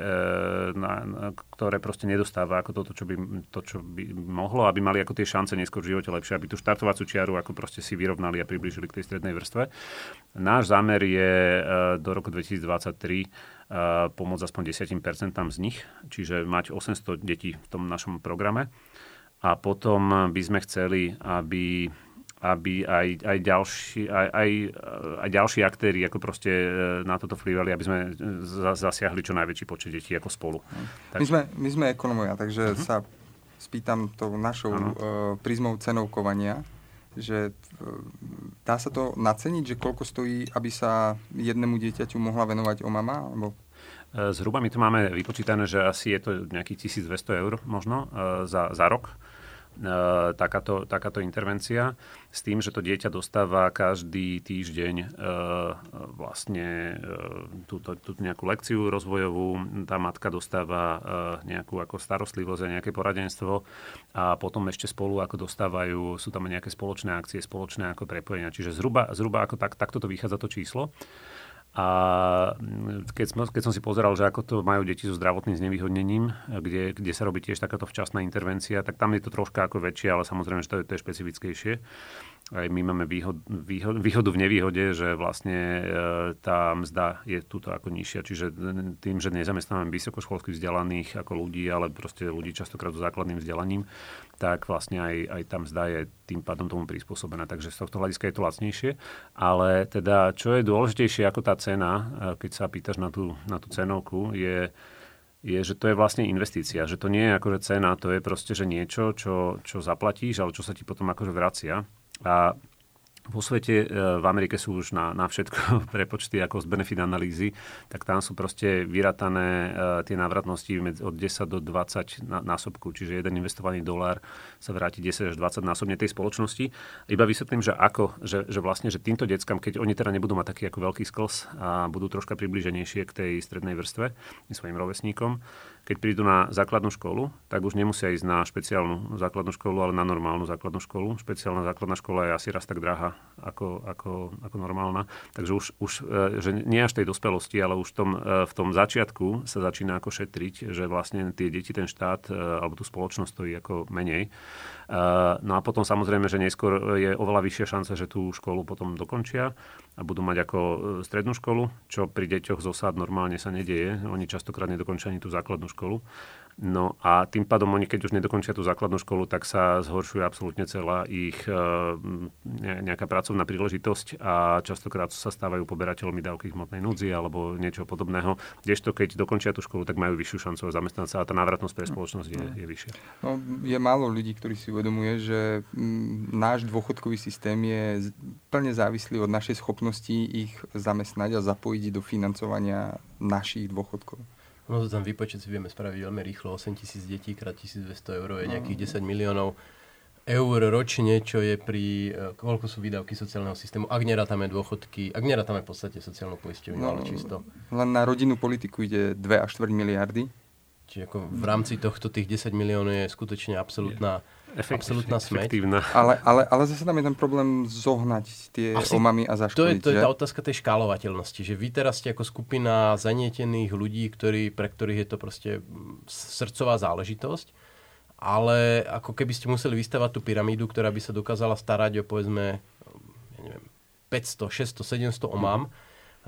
na, ktoré proste nedostáva ako toto, čo by, to, čo by mohlo, aby mali ako tie šance neskôr v živote lepšie, aby tú štartovacú čiaru ako proste si vyrovnali a priblížili k tej strednej vrstve. Náš zámer je do roku 2023 e, pomôcť aspoň 10% z nich, čiže mať 800 detí v tom našom programe. A potom by sme chceli, aby aby aj, aj, ďalší, aj, aj, aj ďalší aktéry ako proste e, na toto vplyvali, aby sme zasiahli čo najväčší počet detí ako spolu. Tak... My, sme, my sme ekonomovia, takže uh-huh. sa spýtam tou našou uh, prízmou cenovkovania že e, dá sa to naceniť, že koľko stojí, aby sa jednému dieťaťu mohla venovať o mama? Alebo... E, zhruba my to máme vypočítané, že asi je to nejakých 1200 eur možno e, za, za rok E, takáto, takáto intervencia s tým, že to dieťa dostáva každý týždeň e, vlastne e, túto, túto nejakú lekciu rozvojovú, tá matka dostáva nejakú ako starostlivosť a nejaké poradenstvo a potom ešte spolu ako dostávajú, sú tam nejaké spoločné akcie, spoločné ako prepojenia. Čiže zhruba, zhruba ako tak, takto to vychádza to číslo. A keď som, keď som si pozeral, že ako to majú deti so zdravotným znevýhodnením, kde, kde sa robí tiež takáto včasná intervencia, tak tam je to troška ako väčšie, ale samozrejme, že to je, to je špecifickejšie aj my máme výhod, výhod, výhodu v nevýhode, že vlastne e, tá mzda je tuto ako nižšia. Čiže tým, že nezamestnávame vysokoškolských vzdelaných ako ľudí, ale proste ľudí častokrát so základným vzdelaním, tak vlastne aj, aj tá mzda je tým pádom tomu prispôsobená. Takže z tohto hľadiska je to lacnejšie. Ale teda, čo je dôležitejšie ako tá cena, e, keď sa pýtaš na tú, na tú cenovku, je je, že to je vlastne investícia, že to nie je akože cena, to je proste, že niečo, čo, čo zaplatíš, ale čo sa ti potom akože vracia. A vo svete, e, v Amerike sú už na, na všetko prepočty ako z benefit analýzy, tak tam sú proste vyratané uh, tie návratnosti od 10 do 20 na, násobku, čiže jeden investovaný dolár sa vráti 10 až 20 násobne tej spoločnosti. Iba vysvetlím, že ako, že, že vlastne, že týmto deckám, keď oni teda nebudú mať taký ako veľký skls a budú troška približenejšie k tej strednej vrstve, svojim rovesníkom, keď prídu na základnú školu, tak už nemusia ísť na špeciálnu základnú školu, ale na normálnu základnú školu. Špeciálna základná škola je asi raz tak drahá ako, ako, ako normálna. Takže už, už e, že nie až tej dospelosti, ale už v tom, e, v tom začiatku sa začína ako šetriť, že vlastne tie deti, ten štát e, alebo tú spoločnosť stojí ako menej. No a potom samozrejme, že neskôr je oveľa vyššia šanca, že tú školu potom dokončia a budú mať ako strednú školu, čo pri deťoch z osád normálne sa nedieje. Oni častokrát nedokončia ani tú základnú školu. No a tým pádom oni, keď už nedokončia tú základnú školu, tak sa zhoršuje absolútne celá ich e, nejaká pracovná príležitosť a častokrát sa stávajú poberateľmi dávky hmotnej núdzi alebo niečo podobného. Kdežto keď dokončia tú školu, tak majú vyššiu šancu zamestnať sa a tá návratnosť pre spoločnosť je, je vyššia. No, je málo ľudí, ktorí si uvedomuje, že náš dôchodkový systém je plne závislý od našej schopnosti ich zamestnať a zapojiť do financovania našich dôchodkov. No to tam výpočet si vieme spraviť veľmi rýchlo. 8 tisíc detí krát 1200 eur je nejakých 10 miliónov eur ročne, čo je pri, e, koľko sú výdavky sociálneho systému, ak nerátame dôchodky, ak nerátame v podstate sociálnu poisťovňu, no, ale čisto. Len na rodinnú politiku ide 2 až 4 miliardy. Čiže ako v rámci tohto tých 10 miliónov je skutočne absolútna je absolútna smeť. Ale, ale, ale zase tam je ten problém zohnať tie Asi omamy a zaškoliť. To je, to je tá otázka tej škálovateľnosti, že vy teraz ste ako skupina zanietených ľudí, ktorí, pre ktorých je to proste srdcová záležitosť, ale ako keby ste museli vystavať tú pyramídu, ktorá by sa dokázala starať o povedzme, ja neviem, 500, 600, 700 omám,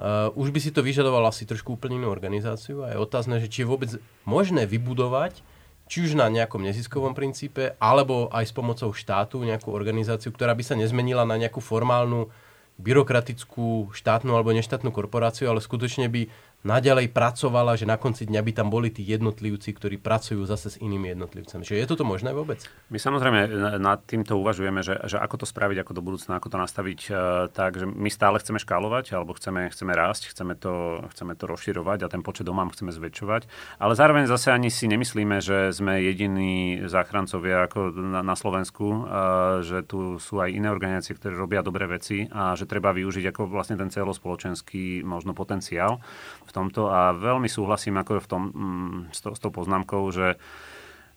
uh, už by si to vyžadovalo asi trošku úplne inú organizáciu a je otázne, že či je vôbec možné vybudovať či už na nejakom neziskovom princípe, alebo aj s pomocou štátu, nejakú organizáciu, ktorá by sa nezmenila na nejakú formálnu byrokratickú štátnu alebo neštátnu korporáciu, ale skutočne by naďalej pracovala, že na konci dňa by tam boli tí jednotlivci, ktorí pracujú zase s inými jednotlivcami. Čiže je toto možné vôbec? My samozrejme nad týmto uvažujeme, že, že ako to spraviť, ako do budúcna, ako to nastaviť uh, tak, že my stále chceme škálovať, alebo chceme, chceme rásť, chceme to, chceme to rozširovať a ten počet domám chceme zväčšovať. Ale zároveň zase ani si nemyslíme, že sme jediní záchrancovia ako na, na Slovensku, uh, že tu sú aj iné organizácie, ktoré robia dobré veci a že treba využiť ako vlastne ten celospoločenský možno potenciál v tomto a veľmi súhlasím ako v tom, mm, s, to, s tou poznámkou, že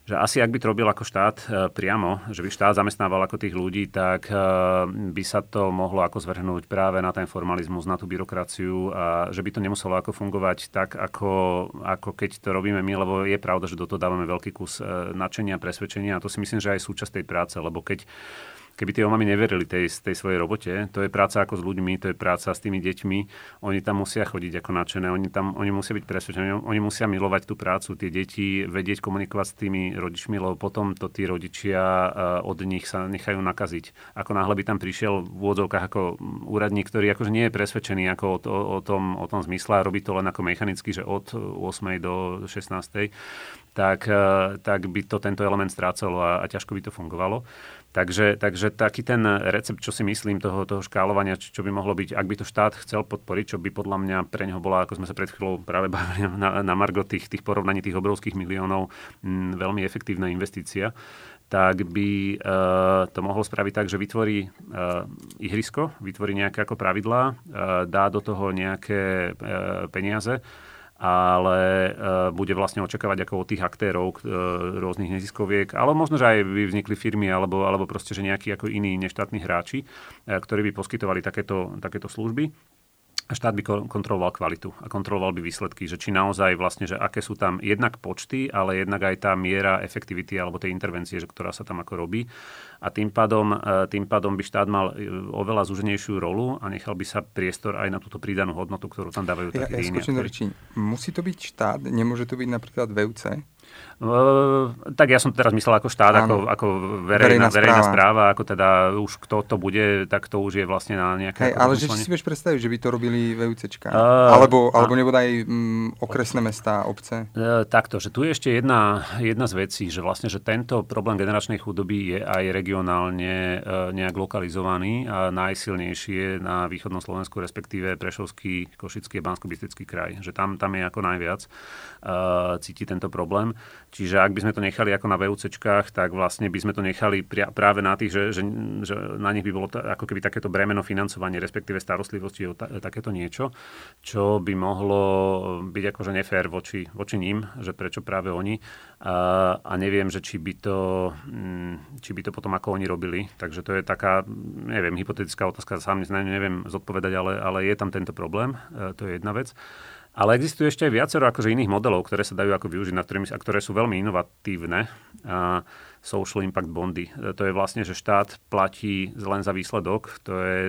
že asi ak by to robil ako štát e, priamo, že by štát zamestnával ako tých ľudí, tak e, by sa to mohlo ako zvrhnúť práve na ten formalizmus, na tú byrokraciu a že by to nemuselo ako fungovať tak, ako, ako keď to robíme my, lebo je pravda, že do toho dávame veľký kus e, nadšenia, presvedčenia a to si myslím, že aj súčasť tej práce, lebo keď keby tie omami neverili tej, tej svojej robote, to je práca ako s ľuďmi, to je práca s tými deťmi, oni tam musia chodiť ako nadšené, oni, tam, oni musia byť presvedčení, oni musia milovať tú prácu, tie deti, vedieť komunikovať s tými rodičmi, lebo potom to tí rodičia eh, od nich sa nechajú nakaziť. Ako náhle by tam prišiel v úvodzovkách ako úradník, ktorý akože nie je presvedčený ako o, o, o, tom, o tom zmysle a robí to len ako mechanicky, že od 8. do 16. Tak, eh, tak by to tento element strácalo a, a ťažko by to fungovalo. Takže, takže taký ten recept, čo si myslím toho, toho škálovania, čo by mohlo byť, ak by to štát chcel podporiť, čo by podľa mňa pre neho bola, ako sme sa pred chvíľou práve bavili na, na Margo tých, tých porovnaní tých obrovských miliónov, m, veľmi efektívna investícia, tak by uh, to mohol spraviť tak, že vytvorí uh, ihrisko, vytvorí nejaké ako pravidlá, uh, dá do toho nejaké uh, peniaze, ale e, bude vlastne očakávať ako od tých aktérov e, rôznych neziskoviek, ale možno, že aj by vznikli firmy alebo, alebo proste, že nejakí ako iní neštátni hráči, e, ktorí by poskytovali takéto, takéto služby a štát by kontroloval kvalitu a kontroloval by výsledky, že či naozaj vlastne, že aké sú tam jednak počty, ale jednak aj tá miera efektivity alebo tej intervencie, že ktorá sa tam ako robí. A tým pádom, e, tým pádom by štát mal e, oveľa zúženejšiu rolu a nechal by sa priestor aj na túto pridanú hodnotu, ktorú tam dávajú ja, také ja iní. Musí to byť štát? Nemôže to byť napríklad VUC? Uh, tak ja som teraz myslel ako štát, ako, ako verejná, verejná, verejná správa. správa, ako teda už kto to bude, tak to už je vlastne na nejaké... Hey, ale že si vieš predstaviť, že by to robili VUCčka? Uh, alebo alebo a... nebodaj mm, okresné mesta, obce? Uh, takto, že tu je ešte jedna, jedna z vecí, že vlastne, že tento problém generačnej chudoby je aj regionálne uh, nejak lokalizovaný a najsilnejšie na východnom Slovensku, respektíve Prešovský, Košický a bansko kraj. Že tam, tam je ako najviac uh, cíti tento problém. Čiže ak by sme to nechali ako na VUCčkách, tak vlastne by sme to nechali práve na tých, že, že, že na nich by bolo t- ako keby takéto bremeno financovanie, respektíve starostlivosti o ta- takéto niečo, čo by mohlo byť akože nefér voči, voči ním, že prečo práve oni. A, a neviem, že či by, to, mm, či by to potom ako oni robili. Takže to je taká, neviem, hypotetická otázka, sám neviem zodpovedať, ale, ale je tam tento problém. E, to je jedna vec. Ale existuje ešte aj viacero akože iných modelov, ktoré sa dajú ako využiť, na ktorými, a ktoré sú veľmi inovatívne. A social impact bondy. E, to je vlastne, že štát platí len za výsledok. To je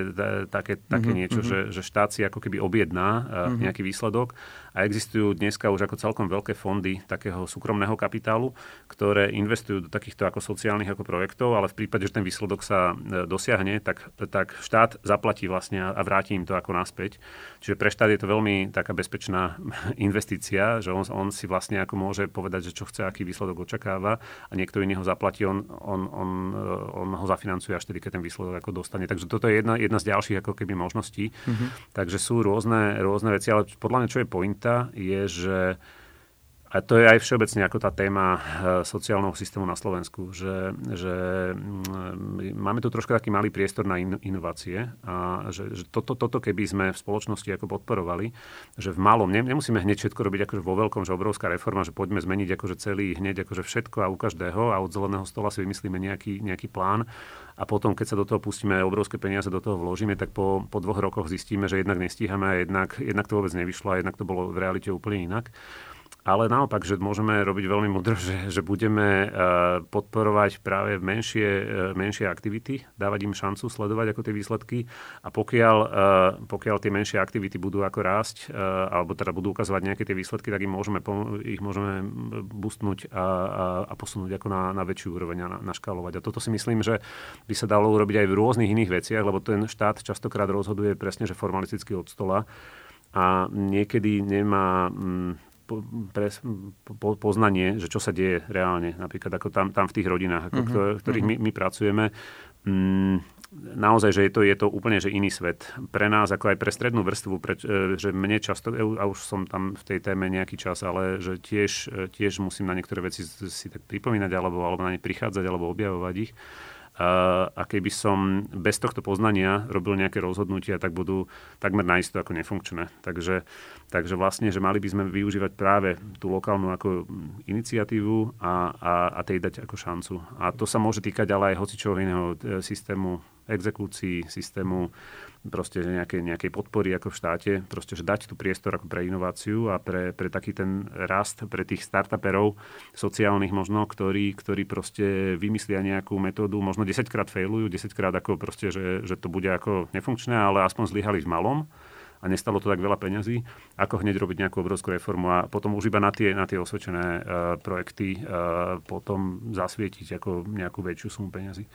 také, také mm-hmm, niečo, mm-hmm. Že, že štát si ako keby objedná mm-hmm. nejaký výsledok a existujú dneska už ako celkom veľké fondy takého súkromného kapitálu, ktoré investujú do takýchto ako sociálnych ako projektov, ale v prípade, že ten výsledok sa e, dosiahne, tak, tak štát zaplatí vlastne a vráti im to ako naspäť. Čiže pre štát je to veľmi taká bezpečná investícia, že on, on si vlastne ako môže povedať, že čo chce, aký výsledok očakáva a niekto iný ho zaplatí zaplatí, on, on, on, eh, on ho zafinancuje až tedy, keď ten výsledok ako dostane. Takže toto je jedna, jedna z ďalších ako keby možností. Mm-hmm. Takže sú rôzne, rôzne veci, ale podľa mňa, čo je pointa, je, že a to je aj všeobecne ako tá téma eh, sociálneho systému na Slovensku, že, že mm, máme tu trošku taký malý priestor na in, inovácie a že, že toto, toto keby sme v spoločnosti ako podporovali, že v malom, ne, nemusíme hneď všetko robiť akože vo veľkom, že obrovská reforma, že poďme zmeniť akože celý hneď akože všetko a u každého a od zeleného stola si vymyslíme nejaký, nejaký plán a potom, keď sa do toho pustíme obrovské peniaze, do toho vložíme, tak po, po dvoch rokoch zistíme, že jednak nestíhame a jednak, jednak to vôbec nevyšlo a jednak to bolo v realite úplne inak ale naopak, že môžeme robiť veľmi mudro, že, že budeme uh, podporovať práve menšie, uh, menšie aktivity, dávať im šancu sledovať ako tie výsledky a pokiaľ, uh, pokiaľ tie menšie aktivity budú ako rásť, alebo teda budú ukazovať nejaké tie výsledky, tak im môžeme, ich môžeme boostnúť a, a, a posunúť ako na, na väčšiu úroveň a na, naškalovať. A toto si myslím, že by sa dalo urobiť aj v rôznych iných veciach, lebo ten štát častokrát rozhoduje presne, že formalisticky od stola a niekedy nemá mm, pre, po, poznanie, že čo sa deje reálne, napríklad ako tam, tam v tých rodinách, ako, mm-hmm. ktorých my, my pracujeme. Mm, naozaj, že je to, je to úplne že iný svet. Pre nás, ako aj pre strednú vrstvu, pre, e, že mne často, e, a už som tam v tej téme nejaký čas, ale že tiež, e, tiež musím na niektoré veci si tak pripomínať, alebo, alebo na ne prichádzať, alebo objavovať ich a keby som bez tohto poznania robil nejaké rozhodnutia, tak budú takmer naisto ako nefunkčné. Takže, takže vlastne, že mali by sme využívať práve tú lokálnu ako iniciatívu a, a, a tej dať ako šancu. A to sa môže týkať ale aj hocičoho iného e, systému exekúcií, systému proste nejakej, nejakej podpory ako v štáte, proste, že dať tu priestor ako pre inováciu a pre, pre taký ten rast pre tých startuperov sociálnych možno, ktorí, ktorí proste vymyslia nejakú metódu, možno 10 krát failujú, 10 krát ako proste, že, že to bude ako nefunkčné, ale aspoň zlyhali v malom a nestalo to tak veľa peňazí, ako hneď robiť nejakú obrovskú reformu a potom už iba na tie, na tie osvedčené uh, projekty uh, potom zasvietiť ako nejakú väčšiu sumu peňazí.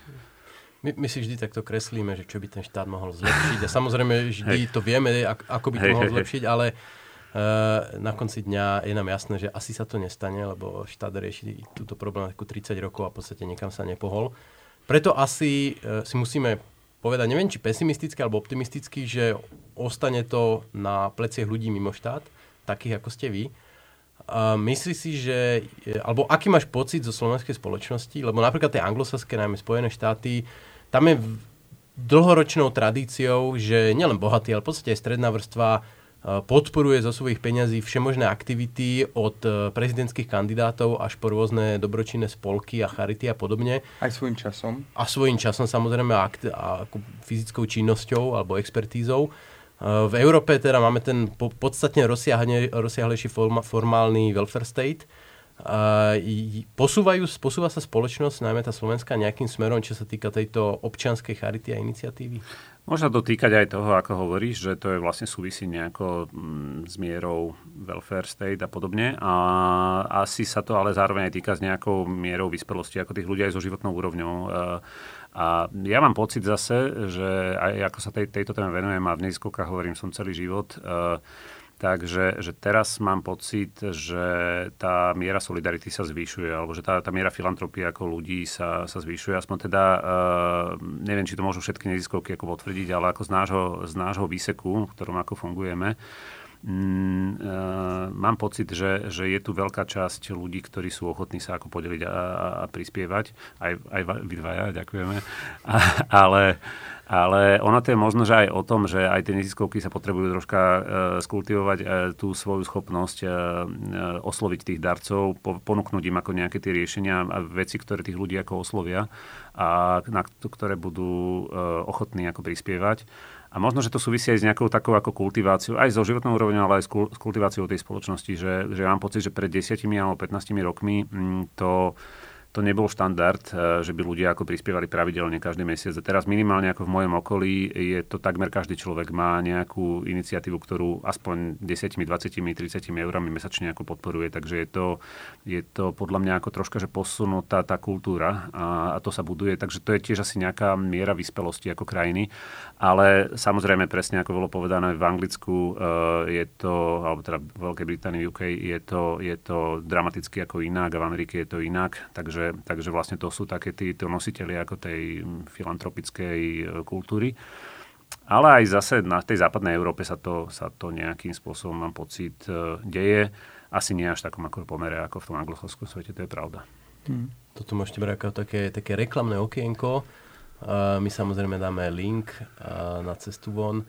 My, my si vždy takto kreslíme, že čo by ten štát mohol zlepšiť. A samozrejme vždy hey. to vieme, ako by to hey, mohol hey, zlepšiť, ale uh, na konci dňa je nám jasné, že asi sa to nestane, lebo štát rieši túto problematiku 30 rokov a v podstate nikam sa nepohol. Preto asi uh, si musíme povedať, neviem či pesimisticky alebo optimisticky, že ostane to na pleciach ľudí mimo štát, takých ako ste vy. Uh, myslíš si, že, alebo aký máš pocit zo slovenskej spoločnosti, lebo napríklad tie anglosaské, najmä Spojené štáty, tam je dlhoročnou tradíciou, že nielen bohatý, ale v podstate aj stredná vrstva e, podporuje zo svojich peňazí všemožné aktivity od e, prezidentských kandidátov až po rôzne dobročinné spolky a charity a podobne. Aj svojím časom. A svojím časom samozrejme a, fyzickou činnosťou alebo expertízou. E, v Európe teda máme ten po, podstatne rozsiahlejší formálny welfare state, posúvajú, posúva sa spoločnosť, najmä tá Slovenska, nejakým smerom, čo sa týka tejto občianskej charity a iniciatívy? Môžem dotýkať aj toho, ako hovoríš, že to je vlastne súvisí nejako mm, s mierou welfare state a podobne. A asi sa to ale zároveň aj týka s nejakou mierou vyspelosti, ako tých ľudí aj so životnou úrovňou. Uh, a ja mám pocit zase, že aj ako sa tej, tejto téme venujem a v neziskovkách hovorím som celý život, uh, Takže že teraz mám pocit, že tá miera solidarity sa zvyšuje, alebo že tá, tá miera filantropie ako ľudí sa, sa zvyšuje. Aspoň teda, uh, neviem, či to môžu všetky neziskovky ako potvrdiť, ale ako z nášho, z nášho výseku, v ktorom ako fungujeme, Mm, uh, mám pocit, že, že je tu veľká časť ľudí, ktorí sú ochotní sa ako podeliť a, a, a prispievať. Aj, aj vy dvaja, ďakujeme. A, ale, ale ono to je možno, že aj o tom, že aj tie neziskovky sa potrebujú troška uh, skultivovať uh, tú svoju schopnosť uh, osloviť tých darcov, po, ponúknuť im ako nejaké tie riešenia a veci, ktoré tých ľudí ako oslovia a na ktoré budú uh, ochotní ako prispievať. A možno, že to súvisí aj s nejakou takou ako kultiváciou, aj so životnou úrovňou, ale aj s kultiváciou tej spoločnosti, že, že mám pocit, že pred 10 alebo 15 rokmi mm, to to nebol štandard, eh, že by ľudia ako prispievali pravidelne každý mesiac. A teraz minimálne ako v mojom okolí je to takmer každý človek má nejakú iniciatívu, ktorú aspoň 10, 20, 30 eurami mesačne ako podporuje. Takže je to, je to podľa mňa ako troška, že posunutá tá kultúra a, a to sa buduje. Takže to je tiež asi nejaká miera vyspelosti ako krajiny. Ale samozrejme, presne ako bolo povedané, v Anglicku uh, je to, alebo teda v Veľkej Británii, UK, je to, je to dramaticky ako inak a v Amerike je to inak. Takže Takže, takže vlastne to sú také títo nositeľi ako tej filantropickej e, kultúry. Ale aj zase na tej západnej Európe sa to, sa to nejakým spôsobom, mám pocit, e, deje. Asi nie až takom ako pomere ako v tom anglosaskom svete, to je pravda. Hmm. Toto môžete brať ako také, také reklamné okienko. Uh, my samozrejme dáme link uh, na cestu von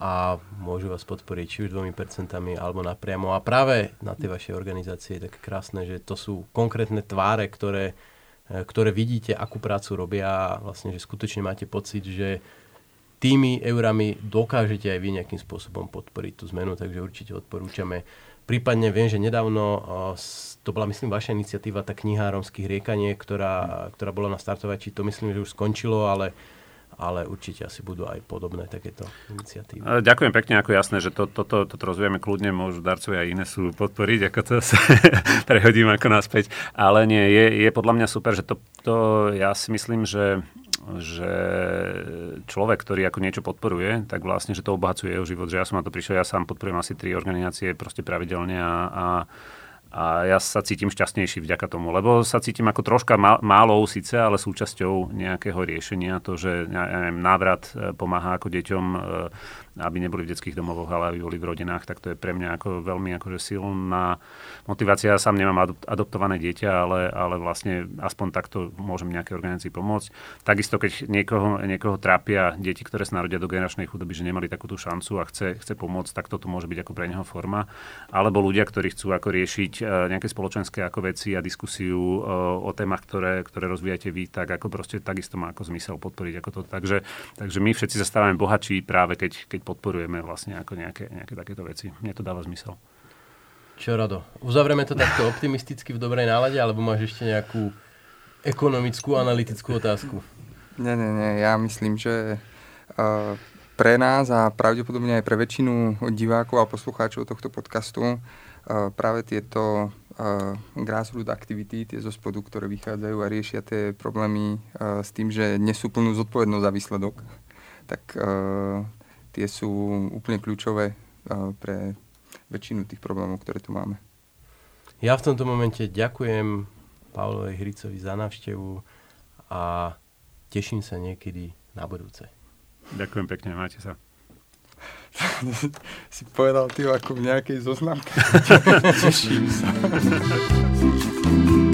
a môžu vás podporiť či už dvomi percentami alebo napriamo. A práve na tej vašej organizácii je také krásne, že to sú konkrétne tváre, ktoré, e, ktoré vidíte, akú prácu robia a vlastne, že skutočne máte pocit, že tými eurami dokážete aj vy nejakým spôsobom podporiť tú zmenu, takže určite odporúčame prípadne viem, že nedávno to bola, myslím, vaša iniciatíva, tá kniha Rómskych riekanie, ktorá, ktorá bola na startovači, to myslím, že už skončilo, ale ale určite asi budú aj podobné takéto iniciatívy. Ďakujem pekne, ako jasné, že toto to, to, rozvíjame kľudne, môžu darcovia aj iné sú podporiť, ako to sa prehodím ako naspäť. Ale nie, je, je podľa mňa super, že to, to ja si myslím, že že človek, ktorý ako niečo podporuje, tak vlastne, že to obohacuje jeho život. Že ja som na to prišiel, ja sám podporujem asi tri organizácie proste pravidelne a, a a ja sa cítim šťastnejší vďaka tomu, lebo sa cítim ako troška málo síce, ale súčasťou nejakého riešenia. To, že ja neviem, návrat e, pomáha ako deťom e, aby neboli v detských domovoch, ale aby boli v rodinách, tak to je pre mňa ako veľmi akože silná motivácia. Ja sám nemám adoptované dieťa, ale, ale vlastne aspoň takto môžem nejakej organizácii pomôcť. Takisto, keď niekoho, niekoho trápia deti, ktoré sa narodia do generačnej chudoby, že nemali takúto šancu a chce, chce pomôcť, tak toto môže byť ako pre neho forma. Alebo ľudia, ktorí chcú ako riešiť e, nejaké spoločenské ako veci a diskusiu o, e, o témach, ktoré, ktoré rozvíjate vy, tak ako proste takisto má ako zmysel podporiť ako to. Takže, takže my všetci zastávame bohatší práve keď, keď podporujeme vlastne ako nejaké, nejaké takéto veci. Mne to dáva zmysel. Čo rado? Uzavrieme to takto optimisticky v dobrej nálade, alebo máš ešte nejakú ekonomickú, analytickú otázku? Nie, nie, nie. Ja myslím, že uh, pre nás a pravdepodobne aj pre väčšinu divákov a poslucháčov tohto podcastu uh, práve tieto uh, grassroot aktivity, tie zo spodu, ktoré vychádzajú a riešia tie problémy uh, s tým, že nesú plnú zodpovednosť za výsledok, tak uh, tie sú úplne kľúčové pre väčšinu tých problémov, ktoré tu máme. Ja v tomto momente ďakujem Pavlovi Hricovi za návštevu a teším sa niekedy na budúce. Ďakujem pekne, máte sa. si povedal ty ako v nejakej zoznamke. teším sa.